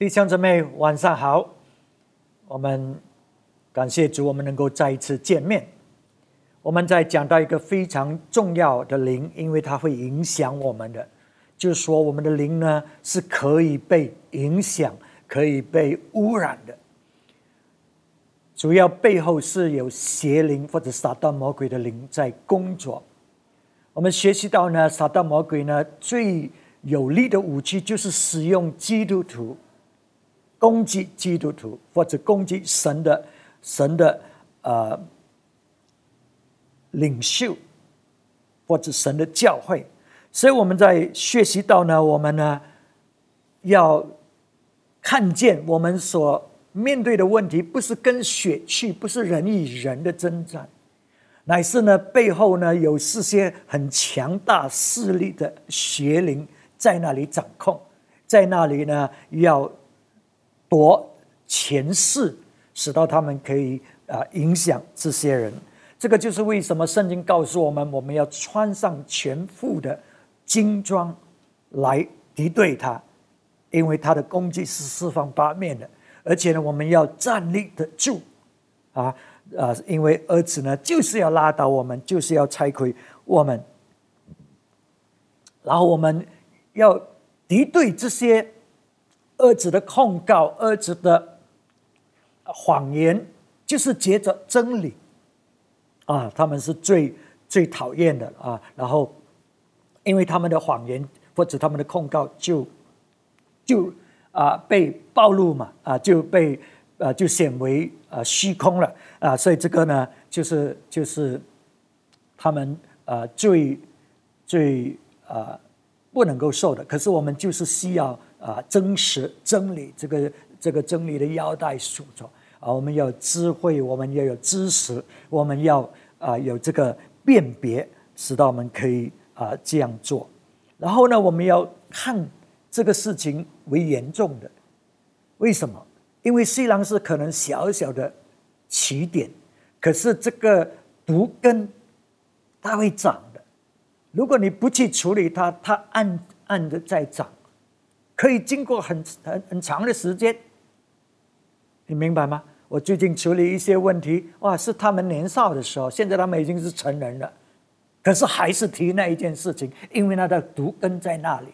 弟兄姊妹，晚上好！我们感谢主，我们能够再一次见面。我们在讲到一个非常重要的灵，因为它会影响我们的，就是说我们的灵呢是可以被影响、可以被污染的。主要背后是有邪灵或者撒旦魔鬼的灵在工作。我们学习到呢，撒旦魔鬼呢最有力的武器就是使用基督徒。攻击基督徒，或者攻击神的神的呃领袖，或者神的教会。所以我们在学习到呢，我们呢要看见我们所面对的问题，不是跟血气，不是人与人的征战，乃是呢背后呢有这些很强大势力的邪灵在那里掌控，在那里呢要。夺前世，使到他们可以啊影响这些人。这个就是为什么圣经告诉我们，我们要穿上全副的精装来敌对他，因为他的攻击是四方八面的。而且呢，我们要站立得住啊啊！因为儿子呢，就是要拉倒我们，就是要拆毁我们，然后我们要敌对这些。儿子的控告，儿子的谎言，就是接着真理啊，他们是最最讨厌的啊。然后，因为他们的谎言或者他们的控告，就就啊被暴露嘛啊，就被啊就显为啊虚空了啊。所以这个呢，就是就是他们啊最最啊不能够受的。可是我们就是需要。啊，真实真理，这个这个真理的腰带束着啊！我们要智慧，我们要有知识，我们要啊有这个辨别，使到我们可以啊这样做。然后呢，我们要看这个事情为严重的，为什么？因为虽然是可能小小的起点，可是这个毒根它会长的。如果你不去处理它，它暗暗的在长。可以经过很很很长的时间，你明白吗？我最近处理一些问题，哇，是他们年少的时候，现在他们已经是成人了，可是还是提那一件事情，因为他的毒根在那里。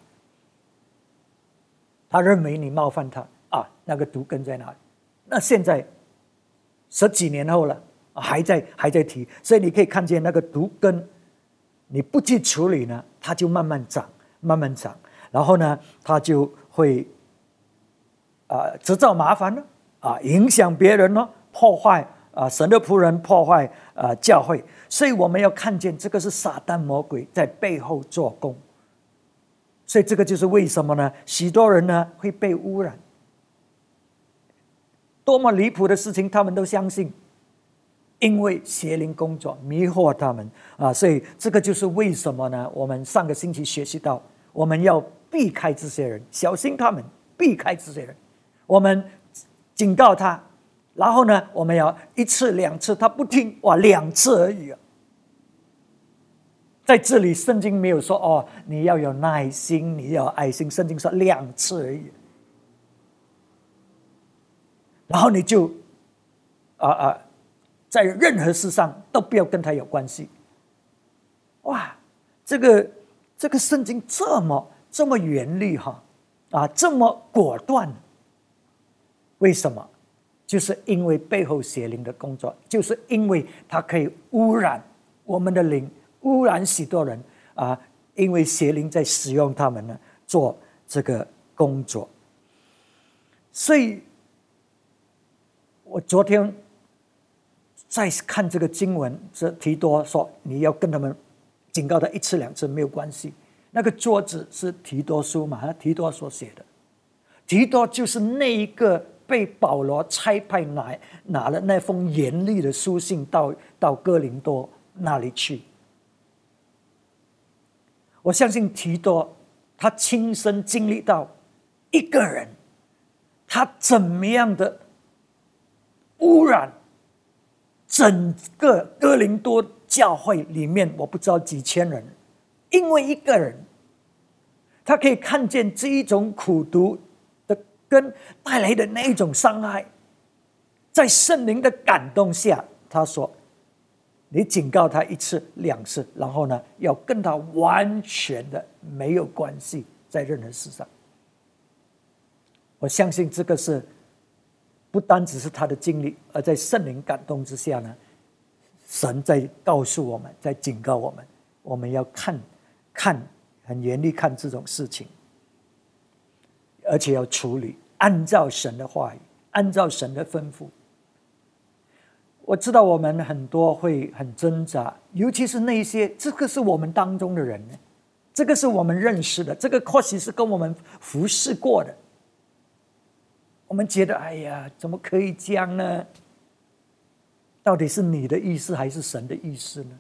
他认为你冒犯他啊，那个毒根在那里。那现在十几年后了，还在还在提，所以你可以看见那个毒根，你不去处理呢，它就慢慢长，慢慢长。然后呢，他就会啊制造麻烦呢啊，影响别人呢，破坏啊神的仆人，破坏啊教会。所以我们要看见这个是撒旦魔鬼在背后做工。所以这个就是为什么呢？许多人呢会被污染，多么离谱的事情他们都相信，因为邪灵工作迷惑他们啊。所以这个就是为什么呢？我们上个星期学习到，我们要。避开这些人，小心他们，避开这些人。我们警告他，然后呢，我们要一次两次，他不听，哇，两次而已啊。在这里，圣经没有说哦，你要有耐心，你要有爱心。圣经说两次而已。然后你就啊啊，在任何事上都不要跟他有关系。哇，这个这个圣经这么。这么严厉哈，啊，这么果断，为什么？就是因为背后邪灵的工作，就是因为它可以污染我们的灵，污染许多人啊！因为邪灵在使用他们呢，做这个工作。所以，我昨天在看这个经文，这提多说你要跟他们警告他一次两次没有关系。那个桌子是提多书嘛？提多所写的，提多就是那一个被保罗差派拿拿了那封严厉的书信到到哥林多那里去。我相信提多他亲身经历到一个人他怎么样的污染整个哥林多教会里面，我不知道几千人，因为一个人。他可以看见这一种苦读的跟带来的那一种伤害，在圣灵的感动下，他说：“你警告他一次两次，然后呢，要跟他完全的没有关系，在任何事上。”我相信这个是不单只是他的经历，而在圣灵感动之下呢，神在告诉我们，在警告我们，我们要看看很严厉看这种事情。而且要处理，按照神的话语，按照神的吩咐。我知道我们很多会很挣扎，尤其是那些这个是我们当中的人呢，这个是我们认识的，这个或许是跟我们服侍过的。我们觉得，哎呀，怎么可以这样呢？到底是你的意思还是神的意思呢？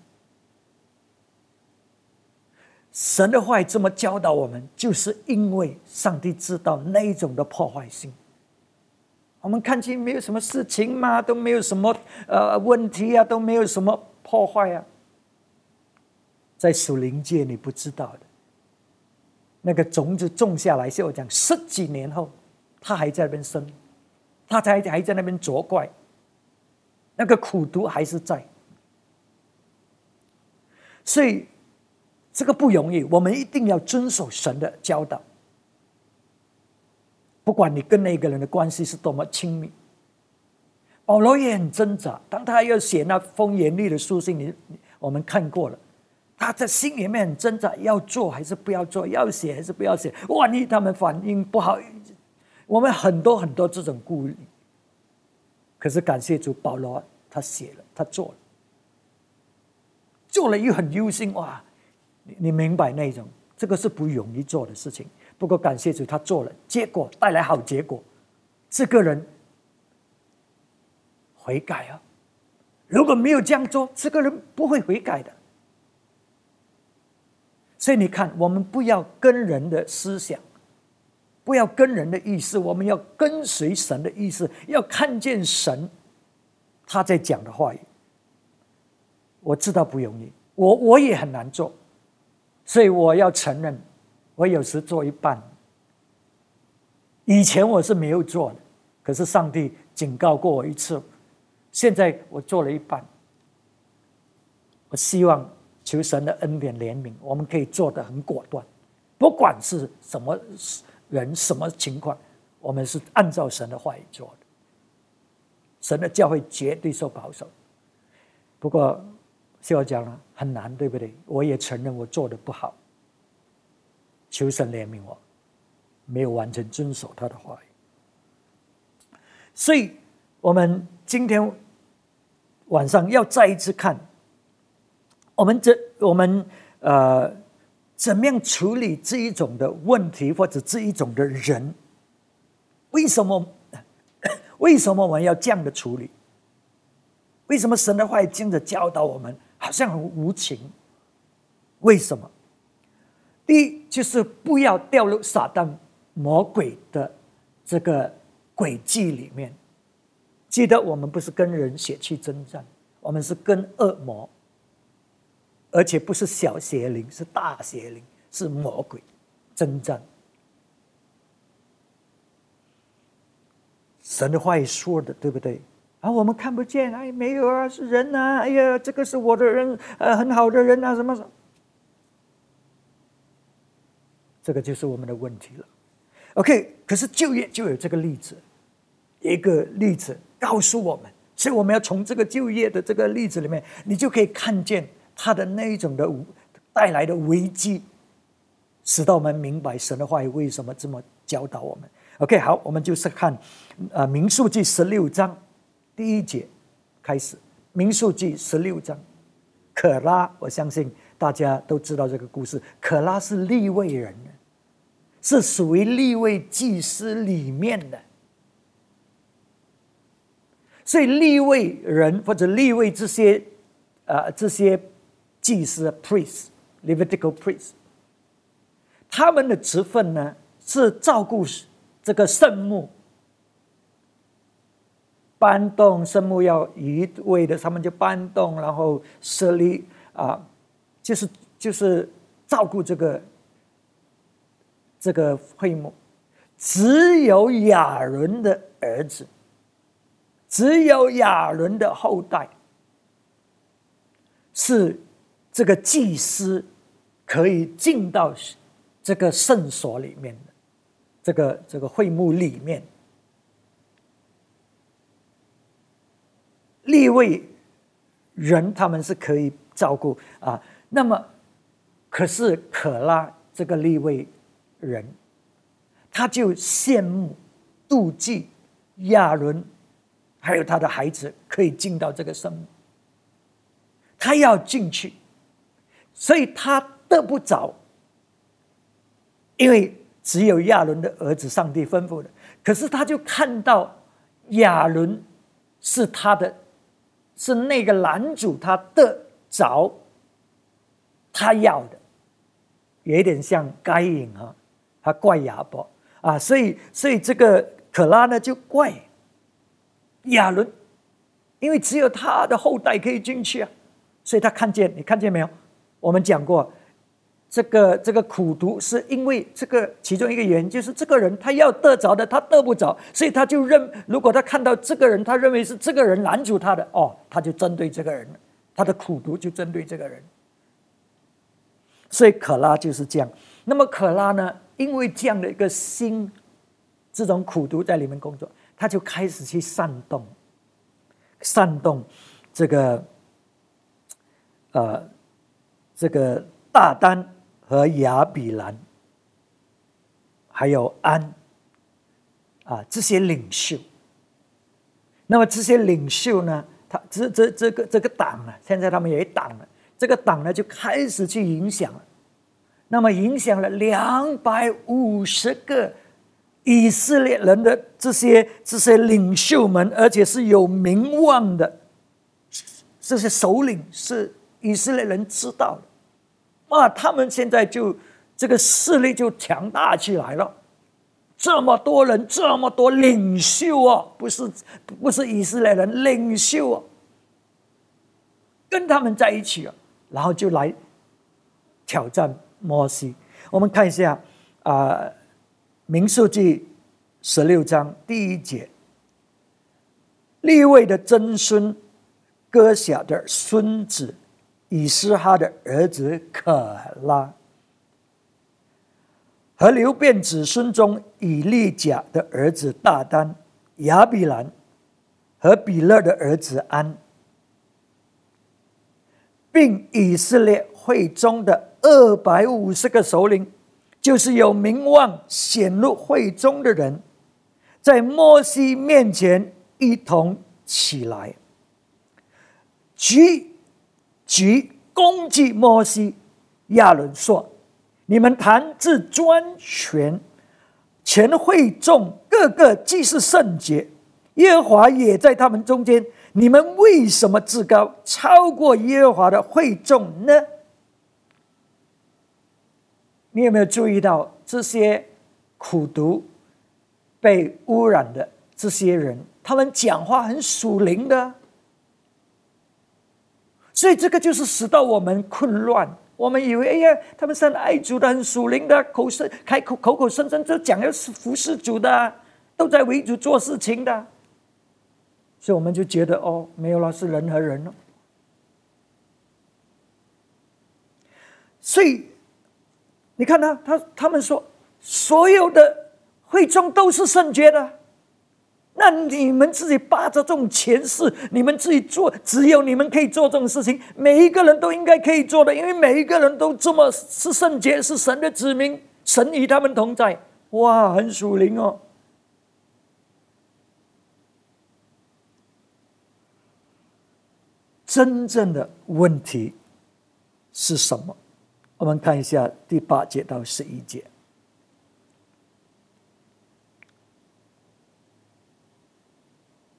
神的话这么教导我们，就是因为上帝知道那一种的破坏性。我们看见没有什么事情嘛，都没有什么呃问题啊，都没有什么破坏啊。在属灵界你不知道的，那个种子种下来，像我讲十几年后，它还在那边生，它才还在那边作怪，那个苦毒还是在，所以。这个不容易，我们一定要遵守神的教导。不管你跟那个人的关系是多么亲密，保罗也很挣扎。当他要写那封严厉的书信，你我们看过了，他在心里面很挣扎，要做还是不要做，要写还是不要写。万一他们反应不好，我们很多很多这种顾虑。可是感谢主，保罗他写了，他做了，做了又很忧心哇。你你明白那种，这个是不容易做的事情。不过感谢主，他做了，结果带来好结果。这个人悔改啊！如果没有这样做，这个人不会悔改的。所以你看，我们不要跟人的思想，不要跟人的意思，我们要跟随神的意思，要看见神他在讲的话语。我知道不容易，我我也很难做。所以我要承认，我有时做一半。以前我是没有做的，可是上帝警告过我一次，现在我做了一半。我希望求神的恩典怜悯，我们可以做的很果断，不管是什么人、什么情况，我们是按照神的话语做的。神的教会绝对受保守。不过。就要讲了，很难，对不对？我也承认我做的不好，求神怜悯我，没有完全遵守他的话语。所以，我们今天晚上要再一次看，我们这我们呃，怎么样处理这一种的问题，或者这一种的人？为什么？为什么我们要这样的处理？为什么神的话经着教导我们？好像很无情，为什么？第一就是不要掉入撒旦魔鬼的这个诡计里面。记得我们不是跟人血气征战，我们是跟恶魔，而且不是小邪灵，是大邪灵，是魔鬼征战。神的话语说的，对不对？啊，我们看不见，哎，没有啊，是人呐，哎呀，这个是我的人，呃，很好的人啊，什么什么，这个就是我们的问题了。OK，可是就业就有这个例子，一个例子告诉我们，所以我们要从这个就业的这个例子里面，你就可以看见他的那一种的带来的危机，使到我们明白神的话语为什么这么教导我们。OK，好，我们就是看，呃，民数记十六章。第一节开始，《民数记》十六章，可拉，我相信大家都知道这个故事。可拉是立位人，是属于立位祭司里面的，所以立位人或者立位这些，呃，这些祭司 （priest），Levitical priest，他们的职分呢是照顾这个圣墓。搬动圣木要移位的，他们就搬动，然后设立啊，就是就是照顾这个这个会幕。只有亚伦的儿子，只有亚伦的后代，是这个祭司可以进到这个圣所里面的，这个这个会幕里面，立位人他们是可以照顾啊。那么，可是可拉这个立位人。他就羡慕、妒忌亚伦，还有他的孩子可以进到这个圣，他要进去，所以他得不着，因为只有亚伦的儿子，上帝吩咐的。可是他就看到亚伦是他的，是那个男主，他得着他要的，有点像该隐啊，他怪亚伯。啊，所以，所以这个可拉呢就怪亚伦，因为只有他的后代可以进去啊，所以他看见，你看见没有？我们讲过，这个这个苦读是因为这个其中一个原因，就是这个人他要得着的，他得不着，所以他就认，如果他看到这个人，他认为是这个人拦住他的，哦，他就针对这个人，他的苦读就针对这个人，所以可拉就是这样。那么可拉呢？因为这样的一个心，这种苦读在里面工作，他就开始去煽动，煽动这个，呃，这个大丹和亚比兰，还有安，啊，这些领袖。那么这些领袖呢，他这这这个这个党呢，现在他们有一党了，这个党呢就开始去影响了。那么影响了两百五十个以色列人的这些这些领袖们，而且是有名望的这些首领，是以色列人知道了。啊，他们现在就这个势力就强大起来了。这么多人，这么多领袖啊，不是不是以色列人领袖啊，跟他们在一起啊，然后就来挑战。摩西，我们看一下啊，《民数记》十六章第一节，立位的曾孙哥小的孙子以斯哈的儿子可拉，和流变子孙中以利甲的儿子大丹、亚比兰和比勒的儿子安，并以色列会中的。二百五十个首领，就是有名望显露会中的人，在摩西面前一同起来，举即攻击摩西。亚伦说：“你们谈自专权，全会众个个既是圣洁，耶和华也在他们中间。你们为什么自高，超过耶和华的会众呢？”你有没有注意到这些苦读被污染的这些人？他们讲话很属灵的，所以这个就是使到我们混乱。我们以为，哎呀，他们是爱主的，很属灵的，口声开口口口声声就讲要服侍主的，都在为主做事情的，所以我们就觉得，哦，没有了，是人和人了，所以。你看他，他他们说，所有的会众都是圣洁的，那你们自己霸着这种权势，你们自己做，只有你们可以做这种事情，每一个人都应该可以做的，因为每一个人都这么是圣洁，是神的子民，神与他们同在，哇，很属灵哦。真正的问题是什么？我们看一下第八节到十一节。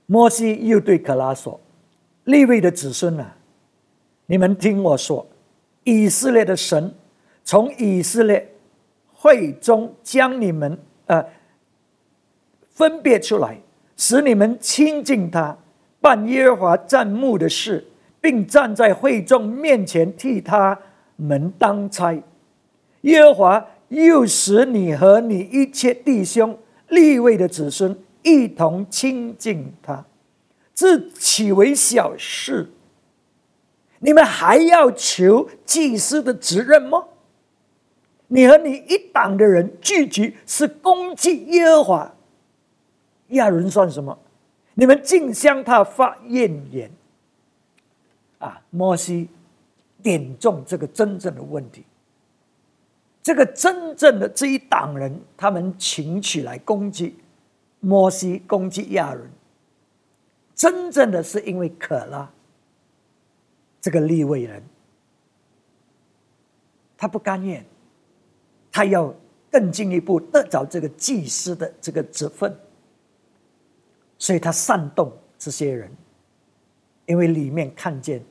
摩西又对可拉说：“立位的子孙啊，你们听我说，以色列的神从以色列会中将你们呃分别出来，使你们亲近他，办耶和华占目的事，并站在会众面前替他。”们当差，耶和华又使你和你一切弟兄立位的子孙一同亲近他，这岂为小事？你们还要求祭司的职任吗？你和你一党的人聚集是攻击耶和华，亚伦算什么？你们竟向他发怨言。啊，摩西点中这个真正的问题。这个真正的这一党人，他们请起来攻击摩西，攻击亚伦，真正的是因为可拉这个立位人，他不甘愿。他要更进一步得着这个祭司的这个职分，所以他煽动这些人，因为里面看见，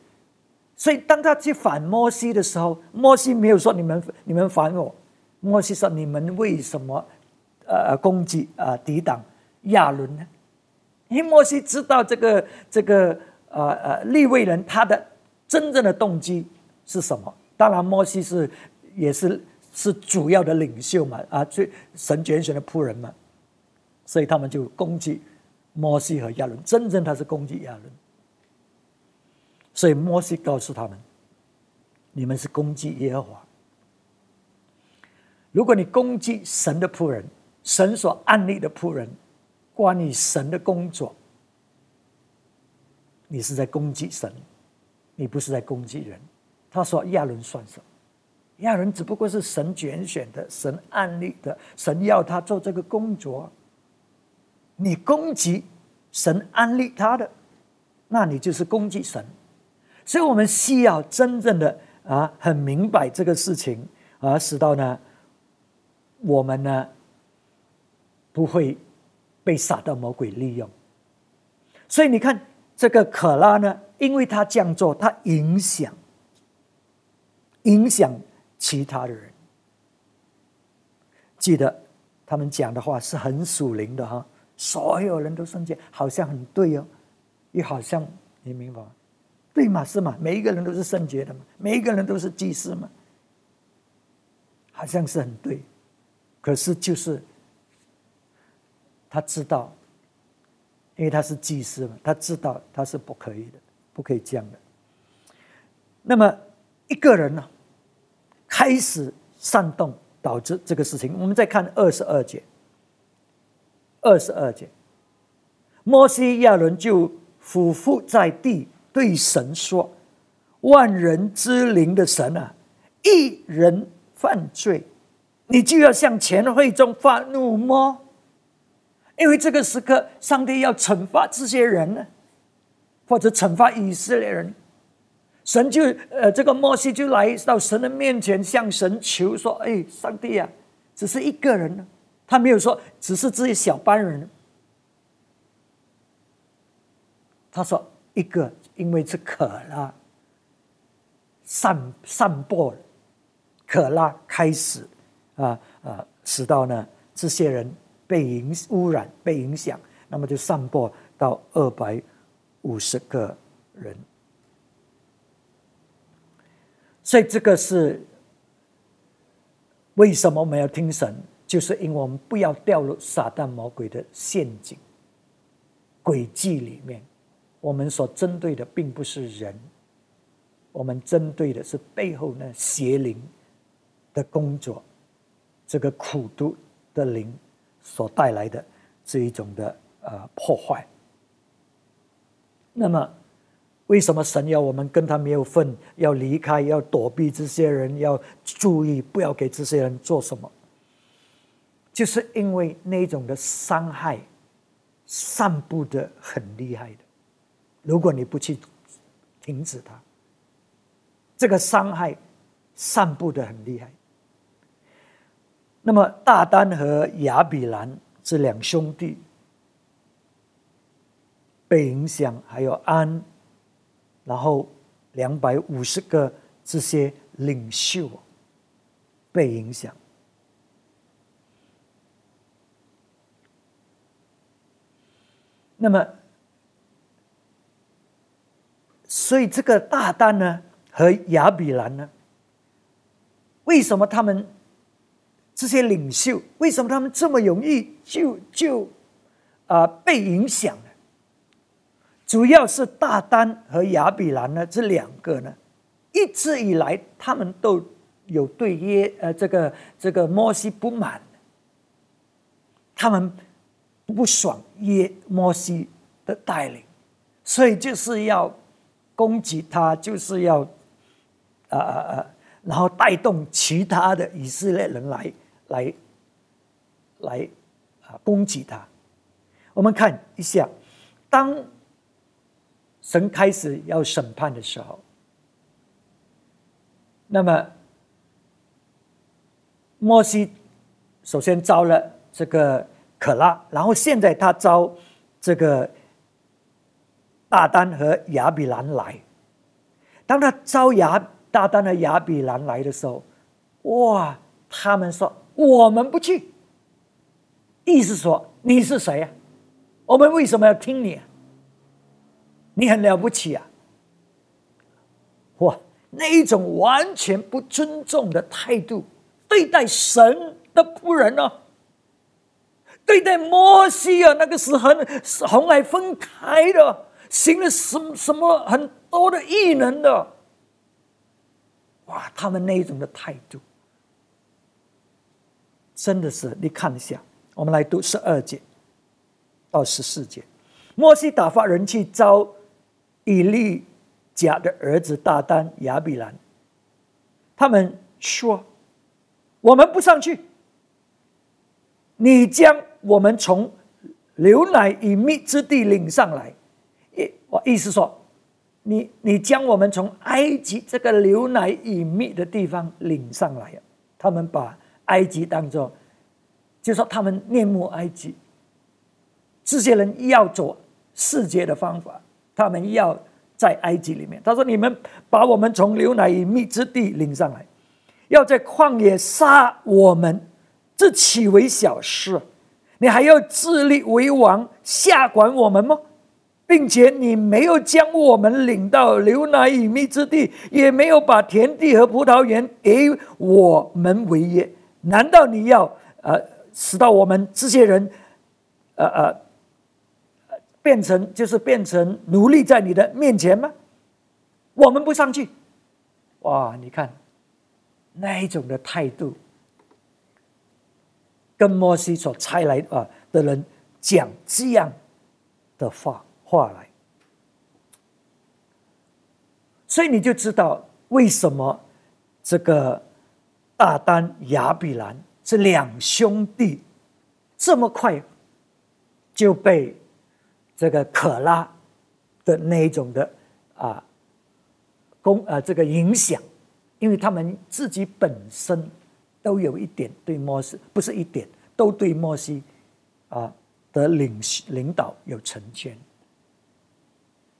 所以当他去反摩西的时候，摩西没有说你们你们反我，摩西说你们为什么呃攻击啊抵挡亚伦呢？因为摩西知道这个这个呃呃立位人他的真正的动机是什么？当然，摩西是也是。是主要的领袖嘛？啊，最神拣选的仆人嘛，所以他们就攻击摩西和亚伦。真正他是攻击亚伦，所以摩西告诉他们：“你们是攻击耶和华。如果你攻击神的仆人，神所安立的仆人，关于神的工作，你是在攻击神，你不是在攻击人。”他说：“亚伦算什么？”亚伦只不过是神拣选的，神安立的，神要他做这个工作。你攻击神安立他的，那你就是攻击神。所以我们需要真正的啊，很明白这个事情，而使到呢，我们呢不会被撒旦魔鬼利用。所以你看这个可拉呢，因为他这样做，他影响，影响。其他的人记得他们讲的话是很属灵的哈，所有人都圣洁，好像很对哦，又好像你明白吗？对嘛是嘛？每一个人都是圣洁的嘛，每一个人都是祭司嘛，好像是很对，可是就是他知道，因为他是祭司嘛，他知道他是不可以的，不可以这样的。那么一个人呢？开始煽动，导致这个事情。我们再看二十二节，二十二节，摩西亚伦就俯伏在地，对神说：“万人之灵的神啊，一人犯罪，你就要向全会中发怒吗？因为这个时刻，上帝要惩罚这些人呢，或者惩罚以色列人。”神就呃，这个摩西就来到神的面前，向神求说：“哎，上帝啊，只是一个人呢，他没有说只是这些小班人。他说一个，因为是可拉散散播，可拉开始啊啊，使到呢这些人被影污染、被影响，那么就散播到二百五十个人。”所以这个是为什么我们要听神？就是因为我们不要掉入撒旦魔鬼的陷阱、诡计里面。我们所针对的并不是人，我们针对的是背后那邪灵的工作，这个苦毒的灵所带来的这一种的呃破坏。那么。为什么神要我们跟他没有份，要离开，要躲避这些人，要注意不要给这些人做什么？就是因为那种的伤害散布的很厉害的。如果你不去停止它，这个伤害散布的很厉害。那么大丹和亚比兰这两兄弟被影响，还有安。然后，两百五十个这些领袖被影响。那么，所以这个大丹呢和亚比兰呢，为什么他们这些领袖为什么他们这么容易就就啊被影响呢？主要是大丹和亚比兰呢这两个呢，一直以来他们都有对耶呃这个这个摩西不满，他们不爽耶摩西的带领，所以就是要攻击他，就是要啊啊啊，然后带动其他的以色列人来。来，来啊！攻击他。我们看一下，当神开始要审判的时候，那么摩西首先招了这个可拉，然后现在他招这个大丹和亚比兰来。当他招亚大丹和亚比兰来的时候，哇！他们说。我们不去，意思说你是谁呀？我们为什么要听你？你很了不起啊！哇，那一种完全不尊重的态度对待神的仆人呢？对待摩西啊，那个是很红海分开的，行了什什么很多的异能的。哇，他们那一种的态度。真的是，你看一下，我们来读十二节到十四节。摩西打发人去招以利甲的儿子大丹、亚比兰，他们说：“我们不上去，你将我们从牛奶与蜜之地领上来。”意我意思说，你你将我们从埃及这个牛奶与蜜的地方领上来他们把。埃及当中，就说他们念慕埃及，这些人要走世界的方法，他们要在埃及里面。他说：“你们把我们从牛奶与蜜之地领上来，要在旷野杀我们，这岂为小事？你还要自立为王，下管我们吗？并且你没有将我们领到牛奶与蜜之地，也没有把田地和葡萄园给我们为业。”难道你要呃使到我们这些人，呃呃，变成就是变成奴隶在你的面前吗？我们不上去，哇！你看那一种的态度，跟摩西所差来啊的人讲这样的话话来，所以你就知道为什么这个。大丹、亚比兰这两兄弟，这么快就被这个可拉的那一种的啊攻啊这个影响，因为他们自己本身都有一点对摩西，不是一点，都对摩西啊的领领导有成见，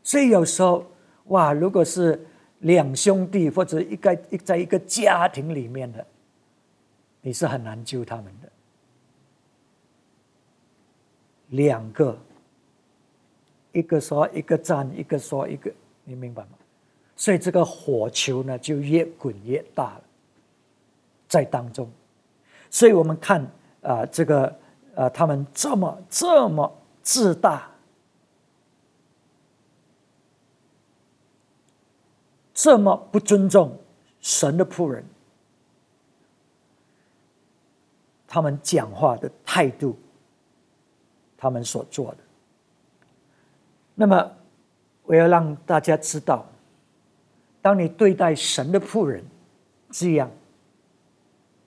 所以有时候哇，如果是。两兄弟或者一个一在一个家庭里面的，你是很难救他们的。两个，一个说一个站，一个说一个，你明白吗？所以这个火球呢就越滚越大了，在当中。所以我们看啊，这个啊，他们这么这么自大。这么不尊重神的仆人，他们讲话的态度，他们所做的，那么我要让大家知道，当你对待神的仆人这样，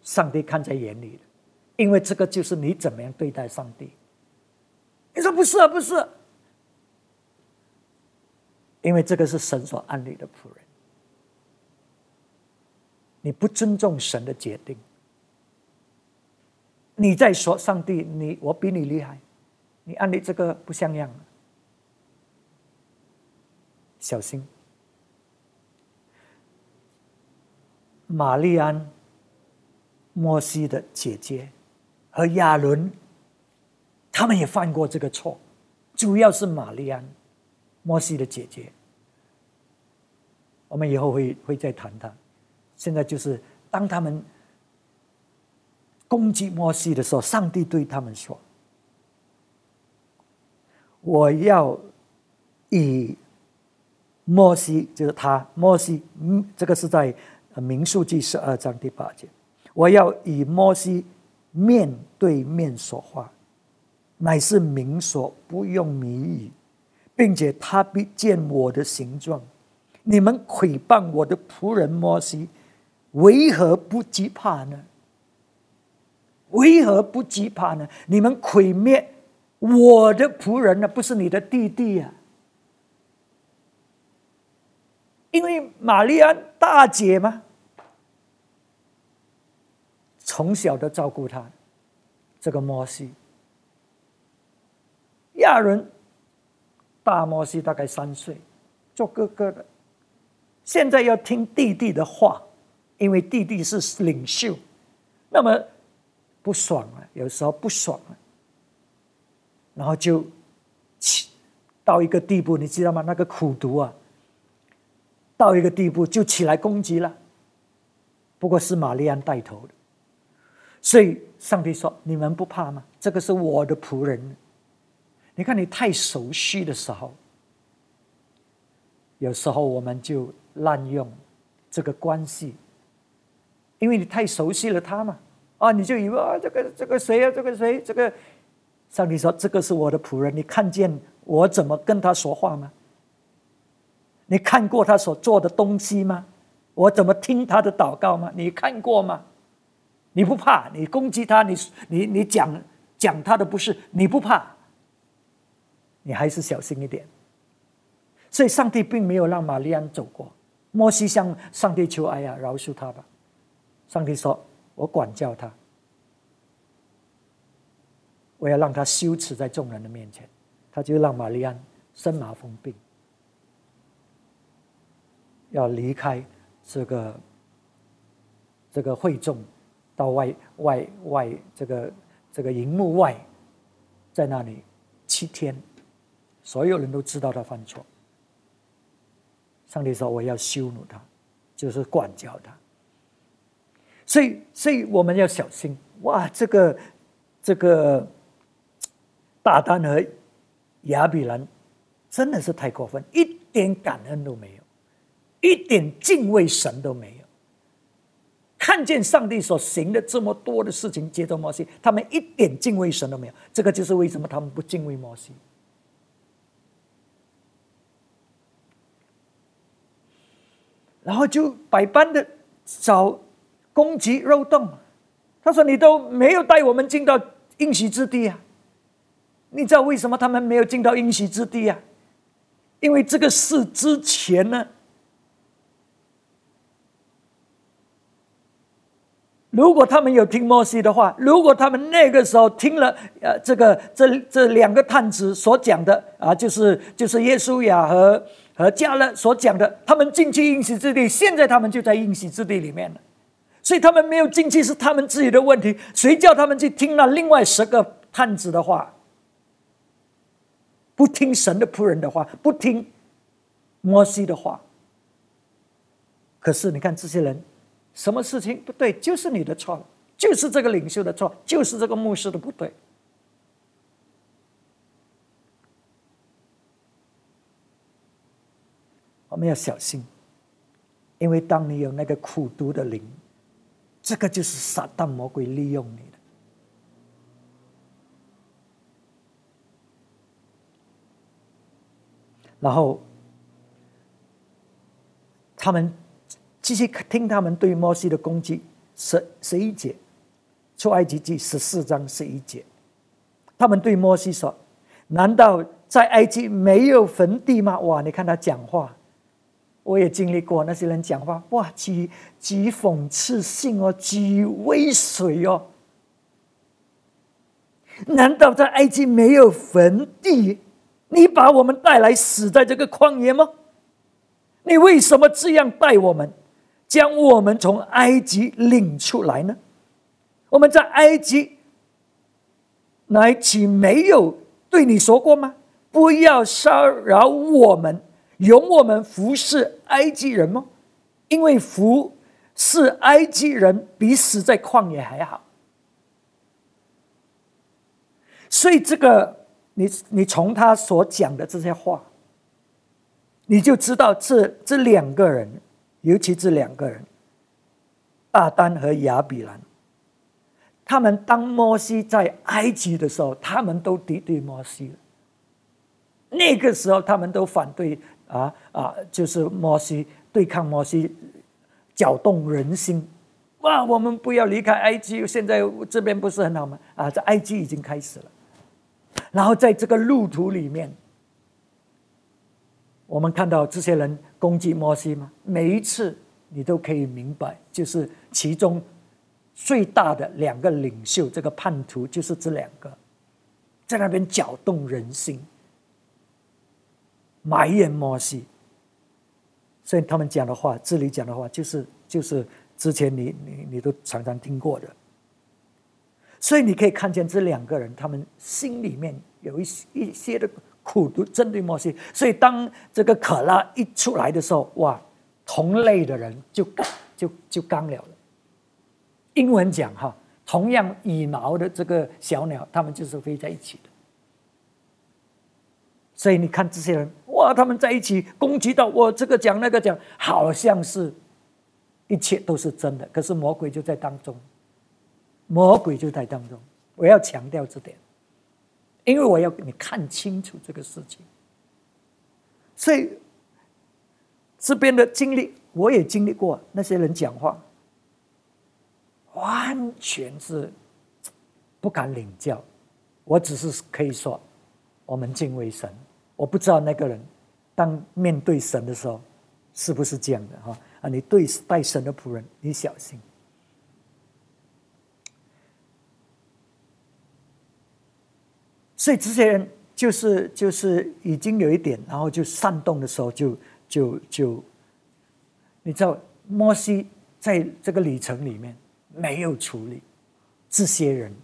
上帝看在眼里的，因为这个就是你怎么样对待上帝。你说不是啊，不是，因为这个是神所安立的仆人。你不尊重神的决定，你在说上帝，你我比你厉害，你按你这个不像样，小心。玛丽安，摩西的姐姐和亚伦，他们也犯过这个错，主要是玛丽安，摩西的姐姐。我们以后会会再谈谈。现在就是当他们攻击摩西的时候，上帝对他们说：“我要以摩西，就是他摩西，嗯，这个是在民数记十二章第八节，我要以摩西面对面说话，乃是明说，不用谜语，并且他必见我的形状。你们诽谤我的仆人摩西，为何不惧怕呢？”为何不惧怕呢？你们毁灭我的仆人呢？不是你的弟弟呀？因为玛丽安大姐嘛，从小的照顾他，这个摩西，亚伦大摩西大概三岁，做哥哥的，现在要听弟弟的话，因为弟弟是领袖，那么。不爽了，有时候不爽了，然后就起到一个地步，你知道吗？那个苦毒啊，到一个地步就起来攻击了。不过是玛丽安带头的，所以上帝说：“你们不怕吗？这个是我的仆人。”你看，你太熟悉的时候，有时候我们就滥用这个关系，因为你太熟悉了他嘛。啊！你就以为啊，这个这个谁啊？这个谁？这个上帝说：“这个是我的仆人，你看见我怎么跟他说话吗？你看过他所做的东西吗？我怎么听他的祷告吗？你看过吗？你不怕？你攻击他？你你你讲讲他的不是？你不怕？你还是小心一点。所以，上帝并没有让玛丽安走过。摩西向上帝求：‘哎呀，饶恕他吧！’上帝说。”我管教他，我要让他羞耻在众人的面前，他就让玛丽安生麻风病，要离开这个这个会众，到外外外这个这个荧幕外，在那里七天，所有人都知道他犯错。上帝说：“我要羞辱他，就是管教他。”所以，所以我们要小心哇！这个，这个大丹和亚比兰真的是太过分，一点感恩都没有，一点敬畏神都没有。看见上帝所行的这么多的事情，接着摩西，他们一点敬畏神都没有。这个就是为什么他们不敬畏摩西，然后就百般的找。攻击肉洞，他说：“你都没有带我们进到应许之地啊！你知道为什么他们没有进到应许之地啊？因为这个事之前呢，如果他们有听摩西的话，如果他们那个时候听了呃这个这这两个探子所讲的啊，就是就是耶稣亚和和加勒所讲的，他们进去应许之地，现在他们就在应许之地里面了。”所以他们没有进去是他们自己的问题，谁叫他们去听了另外十个探子的话，不听神的仆人的话，不听摩西的话。可是你看这些人，什么事情不对，就是你的错，就是这个领袖的错，就是这个牧师的不对。我们要小心，因为当你有那个苦读的灵。这个就是撒旦魔鬼利用你的，然后他们继续听他们对摩西的攻击，十十一节，出埃及记十四章十一节，他们对摩西说：“难道在埃及没有坟地吗？”哇，你看他讲话。我也经历过那些人讲话，哇，极极讽刺性哦，极威水哦。难道在埃及没有坟地？你把我们带来死在这个旷野吗？你为什么这样带我们，将我们从埃及领出来呢？我们在埃及，埃及没有对你说过吗？不要骚扰我们。容我们服侍埃及人吗？因为服侍埃及人比死在旷野还好。所以这个，你你从他所讲的这些话，你就知道这这两个人，尤其这两个人，大丹和亚比兰，他们当摩西在埃及的时候，他们都敌对摩西了。那个时候，他们都反对啊啊，就是摩西对抗摩西，搅动人心。哇，我们不要离开埃及，现在这边不是很好吗？啊，在埃及已经开始了。然后在这个路途里面，我们看到这些人攻击摩西吗？每一次你都可以明白，就是其中最大的两个领袖，这个叛徒就是这两个，在那边搅动人心。埋怨摩西，所以他们讲的话，这里讲的话，就是就是之前你你你都常常听过的。所以你可以看见这两个人，他们心里面有一些一些的苦毒，针对摩西。所以当这个可拉一出来的时候，哇，同类的人就就就刚了了。英文讲哈，同样羽毛的这个小鸟，它们就是飞在一起的。所以你看这些人，哇，他们在一起攻击到我，这个讲那个讲，好像是，一切都是真的。可是魔鬼就在当中，魔鬼就在当中。我要强调这点，因为我要给你看清楚这个事情。所以这边的经历，我也经历过。那些人讲话，完全是不敢领教。我只是可以说，我们敬畏神。我不知道那个人，当面对神的时候，是不是这样的哈？啊，你对待神的仆人，你小心。所以这些人就是就是已经有一点，然后就煽动的时候，就就就，你知道，摩西在这个旅程里面没有处理这些人，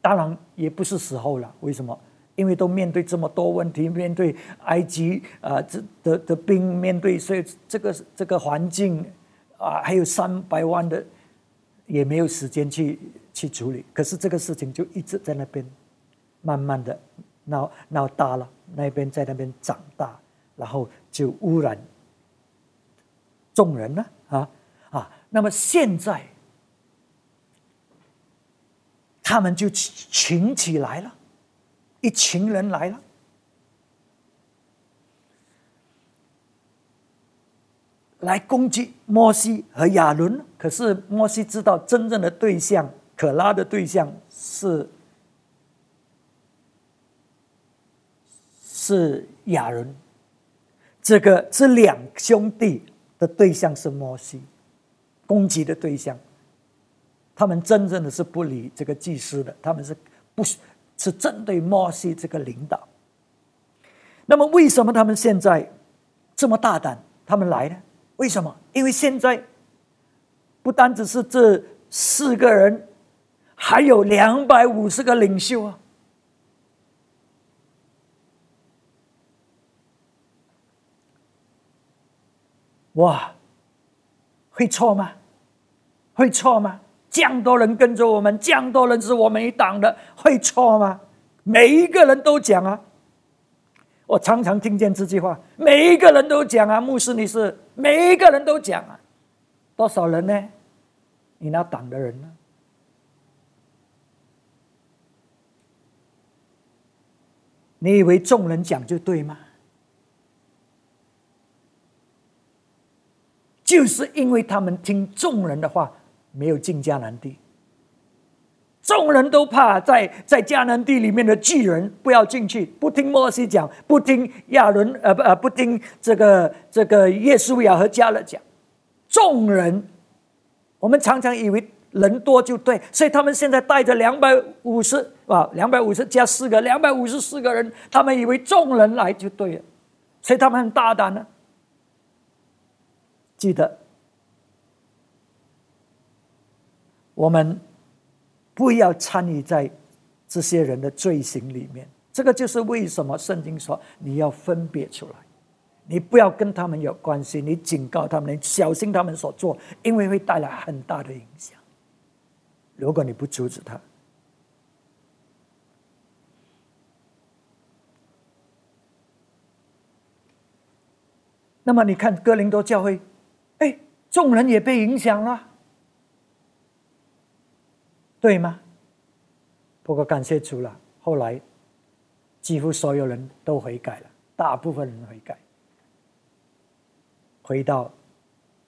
当然也不是时候了。为什么？因为都面对这么多问题，面对埃及啊，这的的兵，面对所以这个这个环境啊，还有三百万的，也没有时间去去处理。可是这个事情就一直在那边，慢慢的闹闹大了，那边在那边长大，然后就污染众人了啊啊！那么现在他们就群起来了。一群人来了，来攻击摩西和亚伦。可是摩西知道真正的对象，可拉的对象是是亚伦。这个这两兄弟的对象是摩西，攻击的对象。他们真正的是不理这个祭司的，他们是不。是针对摩西这个领导。那么，为什么他们现在这么大胆？他们来呢？为什么？因为现在不单只是这四个人，还有两百五十个领袖啊！哇，会错吗？会错吗？这样多人跟着我们，这样多人是我们一党的，会错吗？每一个人都讲啊，我常常听见这句话，每一个人都讲啊，牧师你是，每一个人都讲啊，多少人呢？你那党的人呢？你以为众人讲就对吗？就是因为他们听众人的话。没有进迦南地，众人都怕在在迦南地里面的巨人不要进去，不听摩西讲，不听亚伦，呃不呃不听这个这个耶稣亚和加勒讲。众人，我们常常以为人多就对，所以他们现在带着两百五十啊，两百五十加四个，两百五十四个人，他们以为众人来就对了，所以他们很大胆呢。记得。我们不要参与在这些人的罪行里面。这个就是为什么圣经说你要分别出来，你不要跟他们有关系，你警告他们，你小心他们所做，因为会带来很大的影响。如果你不阻止他，那么你看哥林多教会，哎，众人也被影响了。对吗？不过感谢主了，后来几乎所有人都悔改了，大部分人悔改，回到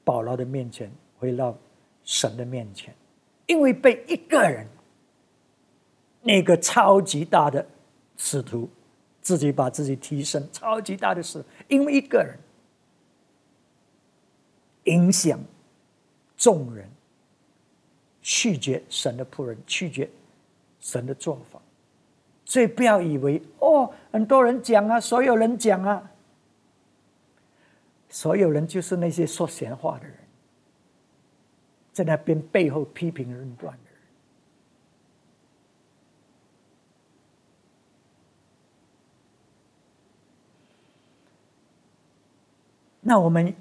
保罗的面前，回到神的面前，因为被一个人，那个超级大的使徒。自己把自己提升，超级大的事，因为一个人影响众人，拒绝神的仆人，拒绝神的做法，所以不要以为哦，很多人讲啊，所有人讲啊，所有人就是那些说闲话的人，在那边背后批评论断的人。那我们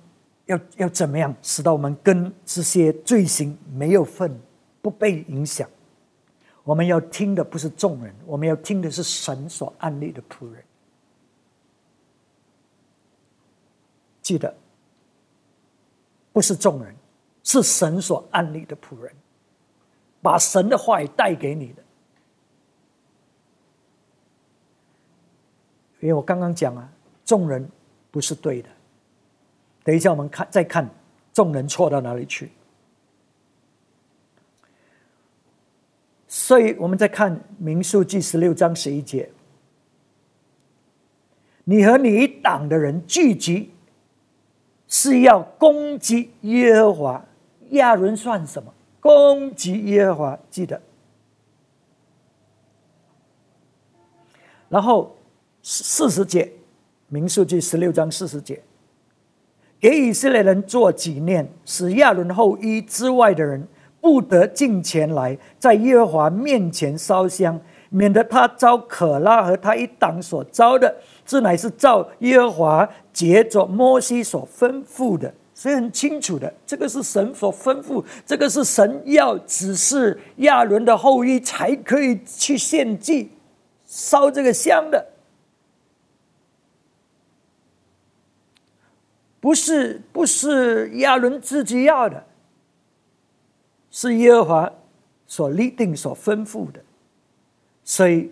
要要怎么样，使到我们跟这些罪行没有份，不被影响？我们要听的不是众人，我们要听的是神所安立的仆人。记得，不是众人，是神所安立的仆人，把神的话语带给你的。因为我刚刚讲啊，众人不是对的。等一下，我们看再看众人错到哪里去。所以，我们再看民数记十六章十一节：你和你一党的人聚集，是要攻击耶和华。亚伦算什么？攻击耶和华，记得。然后四十节，民数记十六章四十节。给以色列人做纪念，使亚伦后裔之外的人不得进前来，在耶和华面前烧香，免得他招可拉和他一党所招的，这乃是照耶和华接着摩西所吩咐的，所以很清楚的，这个是神所吩咐，这个是神要指示亚伦的后裔才可以去献祭、烧这个香的。不是不是亚伦自己要的，是耶和华所立定、所吩咐的。所以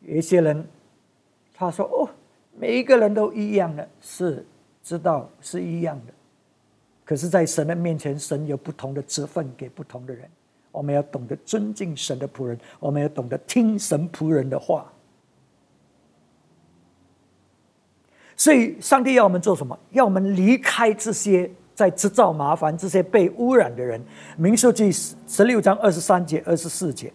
有一些人他说：“哦，每一个人都一样的，是知道是一样的。可是，在神的面前，神有不同的职分给不同的人。我们要懂得尊敬神的仆人，我们要懂得听神仆人的话。”所以，上帝要我们做什么？要我们离开这些在制造麻烦、这些被污染的人。民数记十六章二十三节、二十四节，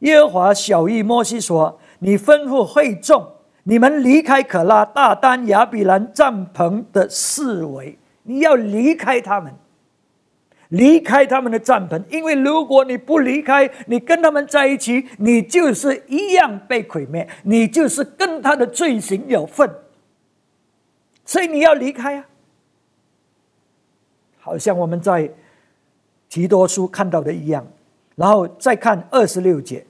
耶和华小谕摩西说：“你吩咐会众，你们离开可拉、大丹、亚比兰帐篷的四围，你要离开他们，离开他们的帐篷，因为如果你不离开，你跟他们在一起，你就是一样被毁灭，你就是跟他的罪行有份。”所以你要离开啊！好像我们在提多书看到的一样，然后再看二十六节，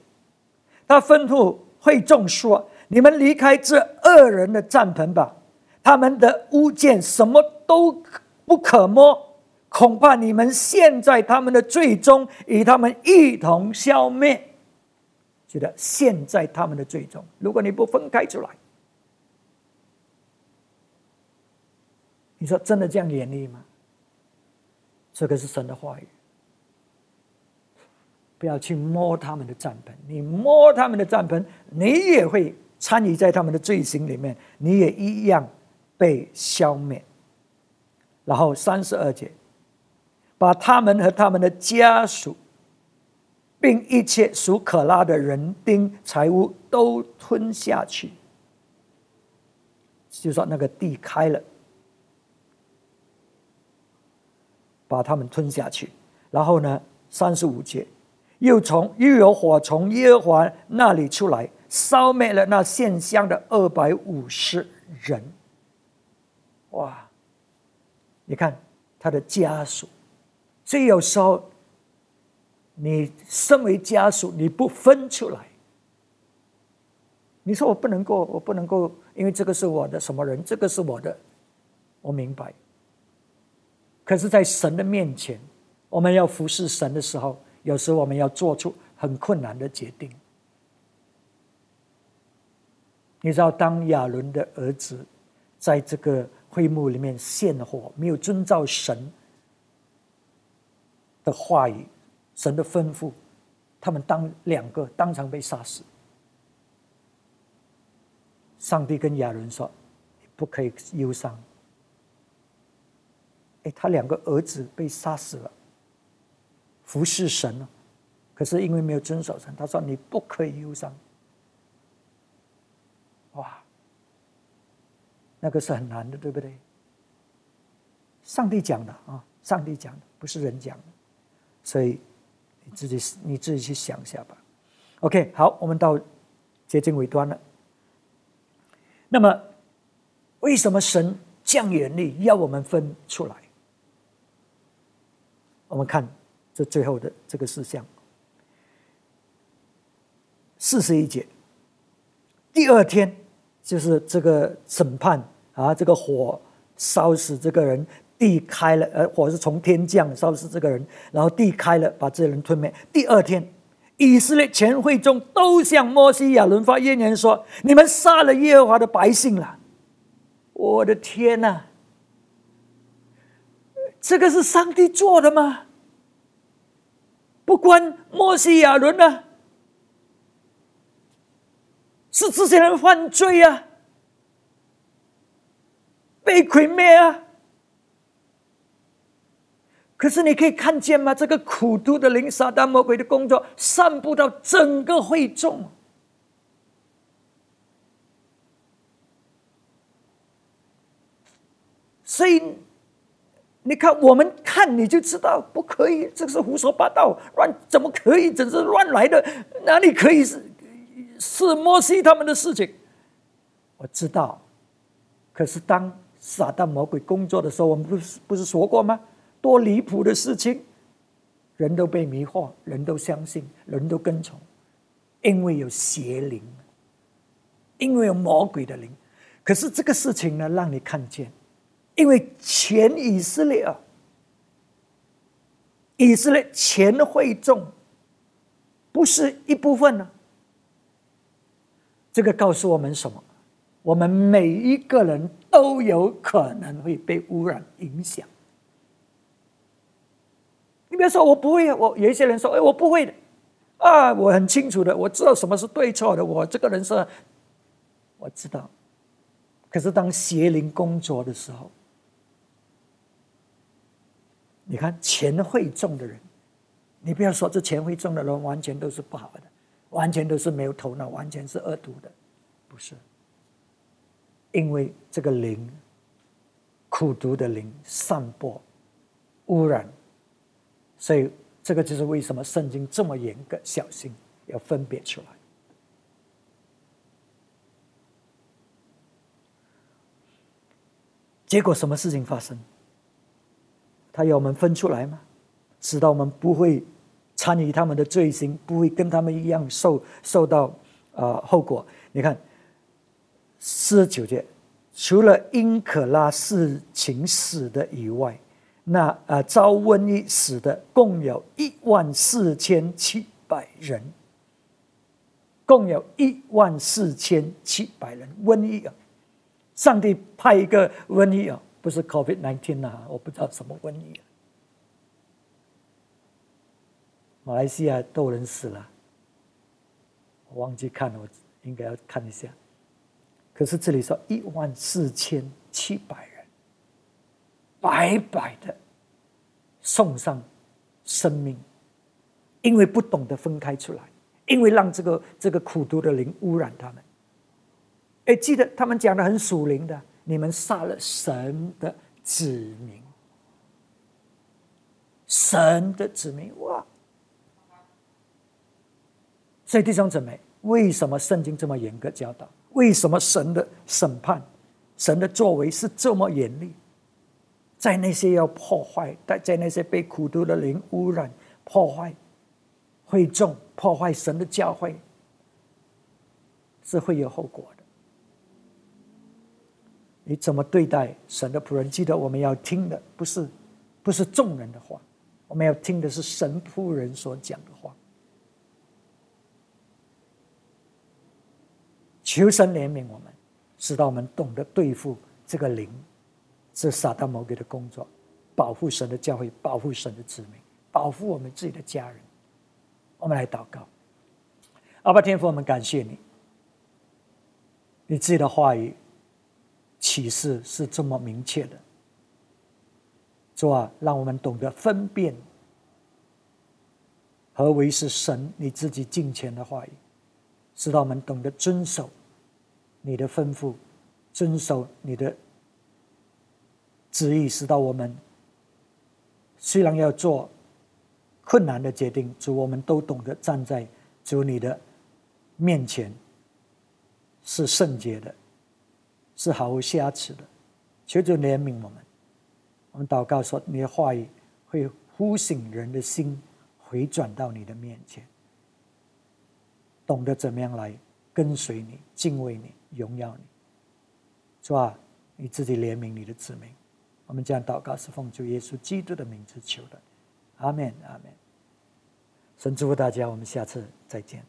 他吩咐会众说：“你们离开这恶人的帐篷吧，他们的物件什么都不可摸，恐怕你们陷在他们的罪中，与他们一同消灭。”记得陷在他们的罪中，如果你不分开出来。你说真的这样严厉吗？这个是神的话语。不要去摸他们的帐篷，你摸他们的帐篷，你也会参与在他们的罪行里面，你也一样被消灭。然后三十二节，把他们和他们的家属，并一切属可拉的人丁财物都吞下去。就说那个地开了。把他们吞下去，然后呢？三十五节，又从又有火从耶和华那里出来，烧灭了那献香的二百五十人。哇！你看他的家属，所以有时候你身为家属，你不分出来，你说我不能够，我不能够，因为这个是我的什么人，这个是我的，我明白。可是，在神的面前，我们要服侍神的时候，有时我们要做出很困难的决定。你知道，当亚伦的儿子在这个会幕里面献火，没有遵照神的话语、神的吩咐，他们当两个当场被杀死。上帝跟亚伦说：“不可以忧伤。”他两个儿子被杀死了，服侍神了，可是因为没有遵守神，他说：“你不可以忧伤。”哇，那个是很难的，对不对？上帝讲的啊，上帝讲的，不是人讲的，所以你自己你自己去想一下吧。OK，好，我们到接近尾端了。那么，为什么神降眼力要我们分出来？我们看这最后的这个事项，四十一节。第二天就是这个审判啊，这个火烧死这个人，地开了，呃，火是从天降烧死这个人，然后地开了，把这些人吞灭。第二天，以色列全会众都向摩西亚伦发怨言说：“你们杀了耶和华的百姓了！”我的天哪！这个是上帝做的吗？不关摩西亚伦啊，是这些人犯罪啊，被毁灭啊。可是你可以看见吗？这个苦毒的灵、撒旦魔鬼的工作，散布到整个会众，所以。你看，我们看你就知道不可以，这是胡说八道，乱怎么可以？真是乱来的，哪里可以是是摩西他们的事情？我知道，可是当撒旦魔鬼工作的时候，我们不是不是说过吗？多离谱的事情，人都被迷惑，人都相信，人都跟从，因为有邪灵，因为有魔鬼的灵。可是这个事情呢，让你看见。因为全以色列啊，以色列全会众不是一部分呢。这个告诉我们什么？我们每一个人都有可能会被污染影响。你别说我不会，我有一些人说：“哎，我不会的。”啊，我很清楚的，我知道什么是对错的。我这个人是，我知道。可是当邪灵工作的时候，你看钱会中的人，你不要说这钱会中的人完全都是不好的，完全都是没有头脑，完全是恶毒的，不是。因为这个灵，苦毒的灵散播污染，所以这个就是为什么圣经这么严格小心，要分别出来。结果什么事情发生？他要我们分出来吗？使到我们不会参与他们的罪行，不会跟他们一样受受到啊后果。你看四十九节，除了因可拉事情死的以外，那啊遭瘟疫死的共有一万四千七百人，共有一万四千七百人瘟疫啊！上帝派一个瘟疫啊！不是 COVID nineteen 啊，我不知道什么瘟疫。马来西亚都人死了，我忘记看了，我应该要看一下。可是这里说一万四千七百人，白白的送上生命，因为不懂得分开出来，因为让这个这个苦毒的灵污染他们。哎，记得他们讲的很属灵的。你们杀了神的子民，神的子民哇！所以弟兄姊妹，为什么圣经这么严格教导？为什么神的审判、神的作为是这么严厉？在那些要破坏、在在那些被苦毒的灵污染、破坏会众、破坏神的教会，是会有后果的。你怎么对待神的仆人？记得我们要听的不是不是众人的话，我们要听的是神仆人所讲的话。求神怜悯我们，使到我们懂得对付这个灵，是撒旦魔鬼的工作，保护神的教会，保护神的子民，保护我们自己的家人。我们来祷告，阿爸天父，我们感谢你，你自己的话语启示是这么明确的，主啊，让我们懂得分辨何为是神你自己近前的话语，使到我们懂得遵守你的吩咐，遵守你的旨意，使到我们虽然要做。困难的决定，主，我们都懂得站在主你的面前，是圣洁的，是毫无瑕疵的。求主怜悯我们。我们祷告说，你的话语会呼醒人的心，回转到你的面前，懂得怎么样来跟随你、敬畏你、荣耀你。主啊，你自己怜悯你的子民。我们将祷告是奉主耶稣基督的名字求的。阿门，阿门。神祝福大家，我们下次再见。